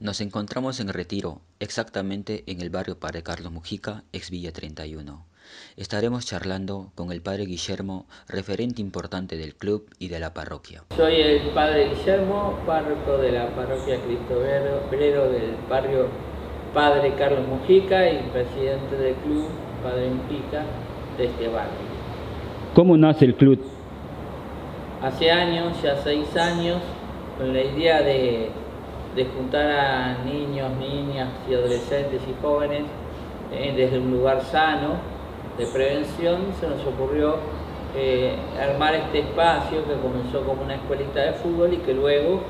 Nos encontramos en Retiro, exactamente en el barrio Padre Carlos Mujica, ex Villa 31. Estaremos charlando con el padre Guillermo, referente importante del club y de la parroquia. Soy el padre Guillermo, párroco de la parroquia Cristo Obrero del barrio Padre Carlos Mujica y presidente del club Padre Mujica de este barrio. ¿Cómo nace el club? Hace años, ya seis años, con la idea de de juntar a niños, niñas y adolescentes y jóvenes eh, desde un lugar sano de prevención, se nos ocurrió eh, armar este espacio que comenzó como una escuelita de fútbol y que luego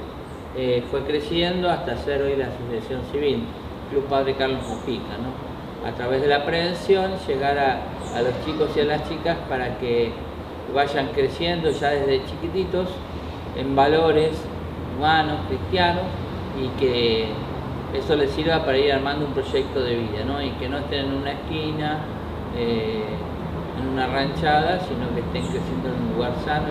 eh, fue creciendo hasta ser hoy la Asociación Civil, Club Padre Carlos Mujica. ¿no? A través de la prevención llegar a, a los chicos y a las chicas para que vayan creciendo ya desde chiquititos en valores humanos, cristianos, y que eso les sirva para ir armando un proyecto de vida, ¿no? Y que no estén en una esquina, eh, en una ranchada, sino que estén creciendo en un lugar sano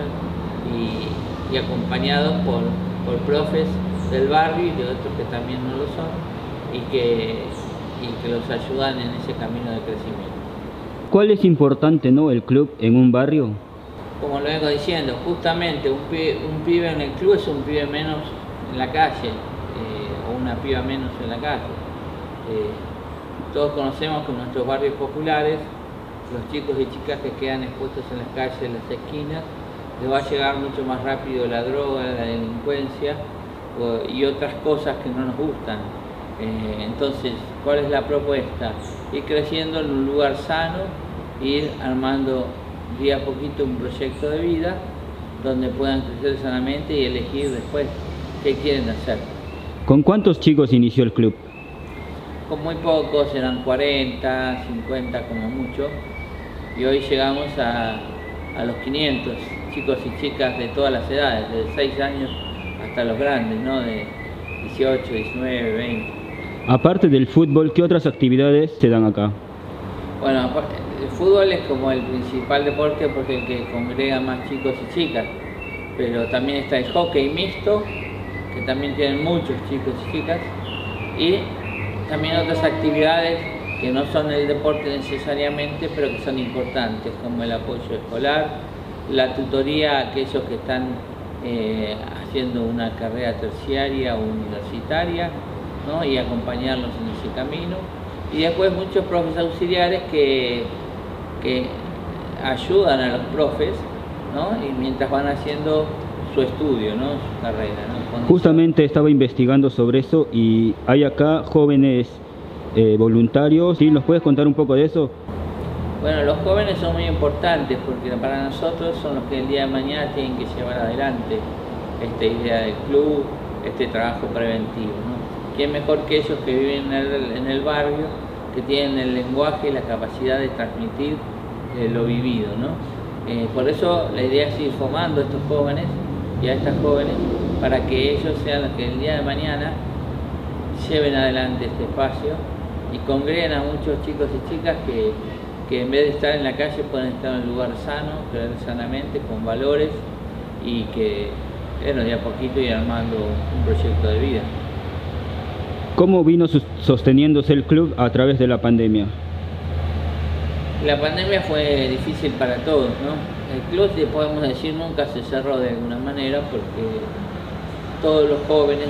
y, acompañados por, por, profes del barrio y de otros que también no lo son y que, y que los ayudan en ese camino de crecimiento. ¿Cuál es importante ¿no? el club en un barrio? Como lo vengo diciendo, justamente un un pibe en el club es un pibe menos en la calle, o una piba menos en la calle. Eh, todos conocemos que en nuestros barrios populares, los chicos y chicas que quedan expuestos en las calles, en las esquinas, les va a llegar mucho más rápido la droga, la delincuencia y otras cosas que no nos gustan. Eh, entonces, ¿cuál es la propuesta? Ir creciendo en un lugar sano, ir armando día a poquito un proyecto de vida donde puedan crecer sanamente y elegir después qué quieren hacer. ¿Con cuántos chicos inició el club? Con muy pocos, eran 40, 50 como mucho. Y hoy llegamos a, los 500 chicos y chicas de todas las edades, de 6 años hasta los grandes, ¿no? De 18, 19, 20. Aparte del fútbol, ¿qué otras actividades se dan acá? Bueno, el fútbol es como el principal deporte porque el que congrega más chicos y chicas, pero también está el hockey mixto, que también tienen muchos chicos y chicas, y también otras actividades que no son el deporte necesariamente, pero que son importantes, como el apoyo escolar, la tutoría a aquellos que están eh, haciendo una carrera terciaria o universitaria, ¿no? y acompañarlos en ese camino. Y después muchos profes auxiliares que, que ayudan a los profes, ¿no? y mientras van haciendo estudio, ¿no? su carrera. Justamente estaba investigando sobre eso y hay acá jóvenes eh, voluntarios, ¿sí? ¿Nos puedes contar un poco de eso? Bueno, los jóvenes son muy importantes porque para nosotros son los que el día de mañana tienen que llevar adelante esta idea del club, este trabajo preventivo. ¿no? ¿Quién mejor que ellos que viven en el, barrio, que tienen el lenguaje y la capacidad de transmitir eh, lo vivido? ¿no? Eh, por eso la idea es ir formando a estos jóvenes y a estas jóvenes para que ellos sean los que el día de mañana lleven adelante este espacio y congreguen a muchos chicos y chicas que, en vez de estar en la calle pueden estar en un lugar sano, creer sanamente, con valores y que, bueno, de a poquito ir armando un proyecto de vida. ¿Cómo vino sosteniéndose el club a través de la pandemia? La pandemia fue difícil para todos, ¿no? El club, podemos decir, nunca se cerró de alguna manera porque todos los jóvenes,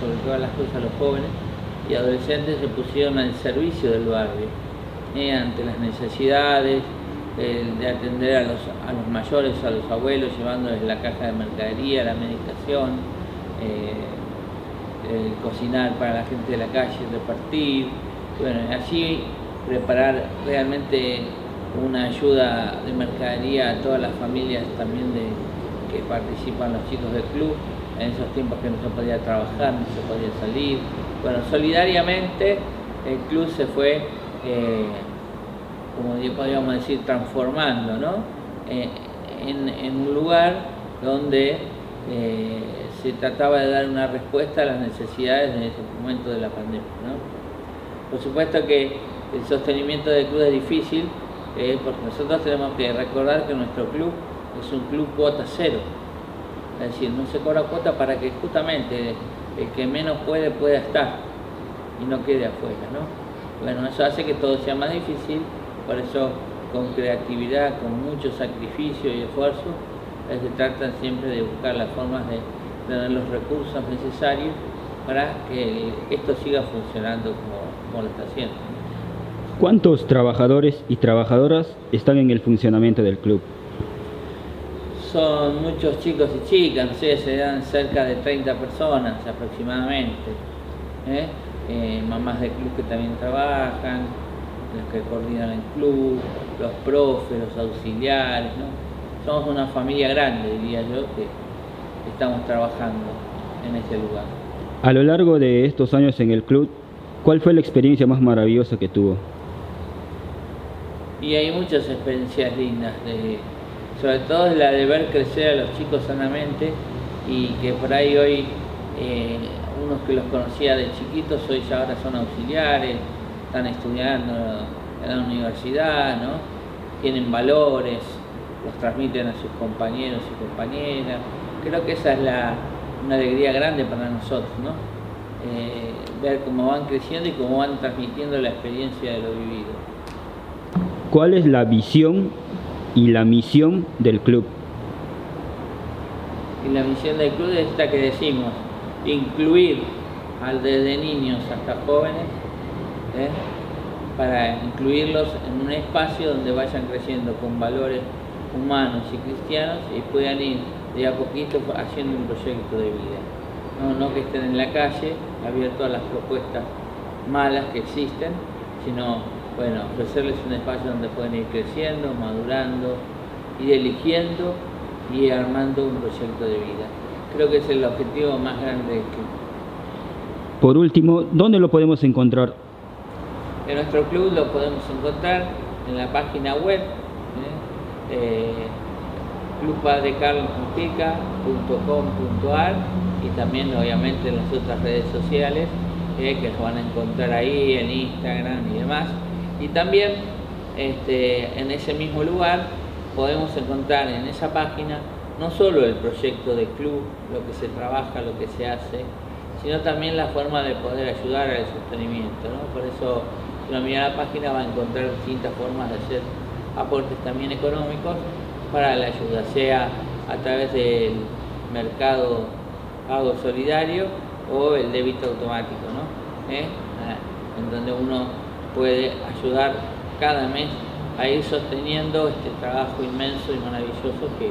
sobre todas las cosas los jóvenes y adolescentes se pusieron al servicio del barrio, eh, ante las necesidades de atender a los, a los mayores, a los abuelos, llevándoles la caja de mercadería, la medicación, eh, cocinar para la gente de la calle, repartir, bueno, así preparar realmente una ayuda de mercadería a todas las familias también de, que participan los chicos del club en esos tiempos que no se podía trabajar, no se podía salir. Bueno, solidariamente el club se fue, eh, como podríamos decir, transformando, ¿no? Eh, en, un lugar donde eh, se trataba de dar una respuesta a las necesidades en ese momento de la pandemia. ¿no? Por supuesto que el sostenimiento del club es difícil, eh, porque nosotros tenemos que recordar que nuestro club es un club cuota cero, es decir, no se cobra cuota para que justamente el que menos puede pueda estar. y no quede afuera, ¿no? Bueno, eso hace que todo sea más difícil, por eso con creatividad, con mucho sacrificio y esfuerzo, se tratan siempre de buscar las formas de tener los recursos necesarios para que esto siga funcionando como, lo está haciendo. ¿Cuántos trabajadores y trabajadoras están en el funcionamiento del club? Son muchos chicos y chicas, no sé, se dan cerca de 30 personas aproximadamente. ¿eh? Eh, mamás del club que también trabajan, los que coordinan el club, los profes, los auxiliares, ¿no? Somos una familia grande, diría yo, que estamos trabajando en ese lugar. A lo largo de estos años en el club, ¿cuál fue la experiencia más maravillosa que tuvo? Y hay muchas experiencias lindas, sobre todo la de ver crecer a los chicos sanamente y que por ahí hoy eh, unos que los conocía de chiquitos hoy ya ahora son auxiliares, están estudiando en la universidad, ¿no? tienen valores, los transmiten a sus compañeros y compañeras. Creo que esa es una alegría grande para nosotros, ¿no? Eh, ver cómo van creciendo y cómo van transmitiendo la experiencia de lo vivido. ¿Cuál es la visión y la misión del club? Y la misión del club es esta que decimos, incluir al desde niños hasta jóvenes, ¿eh? para incluirlos en un espacio donde vayan creciendo con valores humanos y cristianos y puedan ir de a poquito haciendo un proyecto de vida. No, que estén en la calle abiertos a las propuestas malas que existen, sino bueno, ofrecerles un espacio donde pueden ir creciendo, madurando, ir eligiendo y armando un proyecto de vida. Creo que es el objetivo más grande club. Por último, ¿dónde lo podemos encontrar? En nuestro club lo podemos encontrar en la página web ¿eh? eh y también obviamente en las otras redes sociales eh, que se van a encontrar ahí en Instagram y demás. Y también este, en ese mismo lugar podemos encontrar en esa página no solo el proyecto de club, lo que se trabaja, lo que se hace, sino también la forma de poder ayudar al sostenimiento. Por eso, si uno mira la página, va a encontrar distintas formas de hacer aportes también económicos para la ayuda, sea a través del mercado pago solidario o el débito automático, ¿no? ¿Eh? Ah, en donde uno puede ayudar cada mes a ir sosteniendo este trabajo inmenso y maravilloso que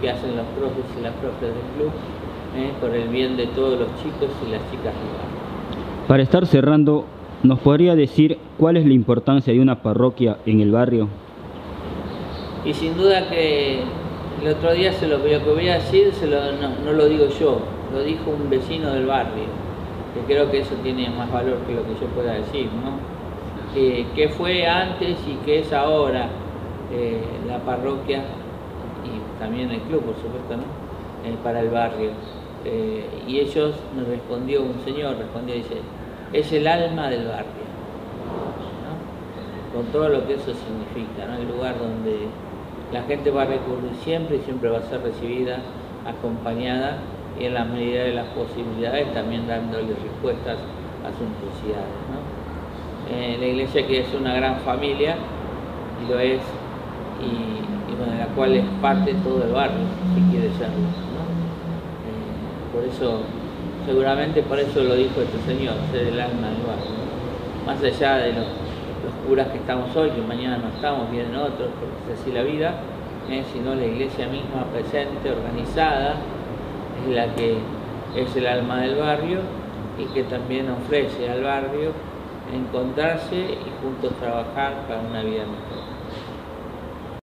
que hacen los profes y las profes del club ¿eh? por el bien de todos los chicos y las chicas rurales. Para estar cerrando, ¿nos podría decir cuál es la importancia de una parroquia en el barrio? Y sin duda que el otro día se lo, lo que voy a decir se lo, no, lo digo yo, lo dijo un vecino del barrio, que creo que eso tiene más valor que lo que yo pueda decir, ¿no? Que, fue antes y que es ahora eh, la parroquia también el club, por supuesto, ¿no? Eh, para el barrio. Eh, y ellos nos respondió, un señor respondió, dice, es el alma del barrio, con todo lo que eso significa, el lugar donde la gente va a recurrir siempre y siempre va a ser recibida, acompañada y en la medida de las posibilidades también dándole respuestas a sus necesidades. Eh, la iglesia que es una gran familia, y lo es, y de la cual es parte todo el barrio, si quiere serlo. Eh, por eso, seguramente por eso lo dijo este señor, ser el alma del barrio. Más allá de los, curas que estamos hoy, que mañana no estamos, vienen otros, porque es así la vida, eh, sino la iglesia misma presente, organizada, es la que es el alma del barrio y que también ofrece al barrio encontrarse y juntos trabajar para una vida mejor.